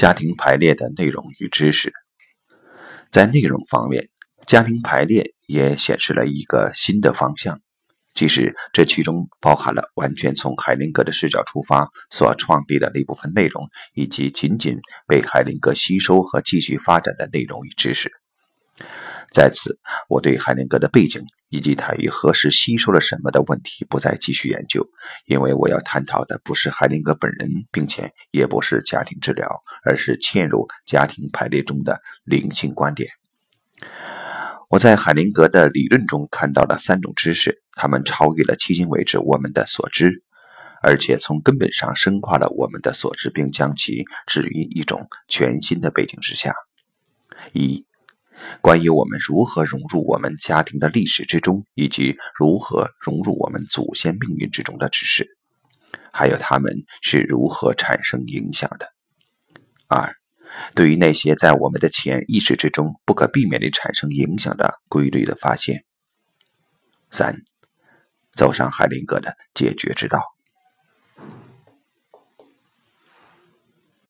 家庭排列的内容与知识，在内容方面，家庭排列也显示了一个新的方向。即使这其中包含了完全从海灵格的视角出发所创立的那部分内容，以及仅仅被海灵格吸收和继续发展的内容与知识。在此，我对海灵格的背景以及他于何时吸收了什么的问题不再继续研究，因为我要探讨的不是海灵格本人，并且也不是家庭治疗，而是嵌入家庭排列中的灵性观点。我在海灵格的理论中看到了三种知识，它们超越了迄今为止我们的所知，而且从根本上深化了我们的所知，并将其置于一种全新的背景之下。一。关于我们如何融入我们家庭的历史之中，以及如何融入我们祖先命运之中的知识，还有他们是如何产生影响的。二，对于那些在我们的潜意识之中不可避免地产生影响的规律的发现。三，走上海灵格的解决之道。